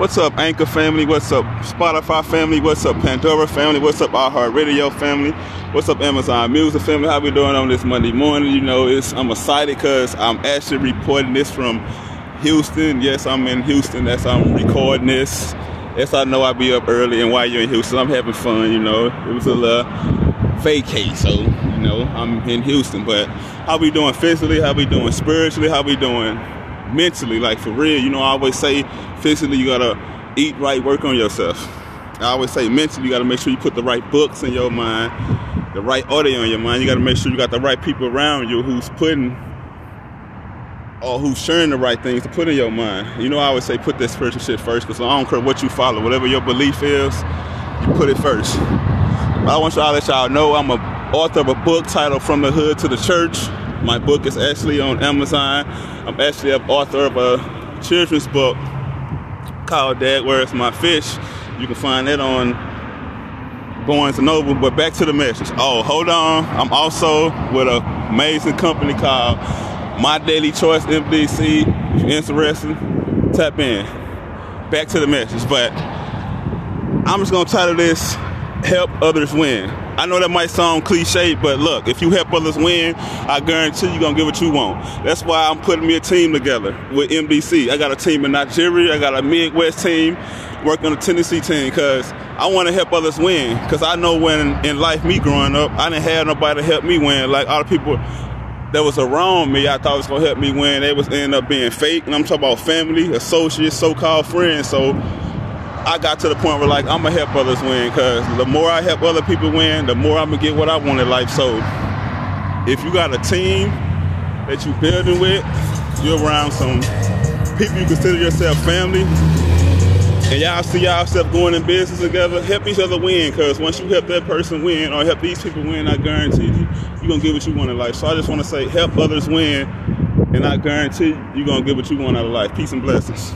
What's up, Anchor family? What's up, Spotify family? What's up, Pandora family? What's up, iHeartRadio family? What's up, Amazon Music family? How we doing on this Monday morning? You know, it's I'm excited because I'm actually reporting this from Houston. Yes, I'm in Houston. That's how I'm recording this. Yes, I know I'll be up early, and while you're in Houston, I'm having fun. You know, it was a little vacay, so you know I'm in Houston. But how we doing physically? How we doing spiritually? How we doing mentally? Like for real, you know, I always say physically you gotta eat right, work on yourself. I always say mentally you gotta make sure you put the right books in your mind, the right audio in your mind. You gotta make sure you got the right people around you who's putting or who's sharing the right things to put in your mind. You know, I always say put that spiritual shit first because I don't care what you follow, whatever your belief is, you put it first. But I want y'all to let y'all know I'm a author of a book titled From the Hood to the Church. My book is actually on Amazon. I'm actually an author of a children's book called Dad Where's My Fish. You can find that on Barnes and Noble. But back to the message. Oh, hold on. I'm also with an amazing company called My Daily Choice MDC. If you're interested, tap in. Back to the message. But I'm just gonna title this Help Others Win. I know that might sound cliche, but look, if you help others win, I guarantee you're gonna get what you want. That's why I'm putting me a team together with MDC. I got a team in Nigeria, I got a Midwest team, working on a Tennessee team, because I want to help others win. Because I know when in life, me growing up, I didn't have nobody to help me win. Like all the people that was around me, I thought was gonna help me win. They was end up being fake, and I'm talking about family, associates, so-called friends. So I got to the point where like I'm gonna help others win because the more I help other people win, the more I'm gonna get what I want in life. So if you got a team that you building with, you're around some people you consider yourself family, and y'all see yourself going in business together, help each other win. Because once you help that person win or help these people win, I guarantee you, you're gonna get what you want in life. So I just want to say, help others win, and I guarantee you're gonna get what you want out of life. Peace and blessings.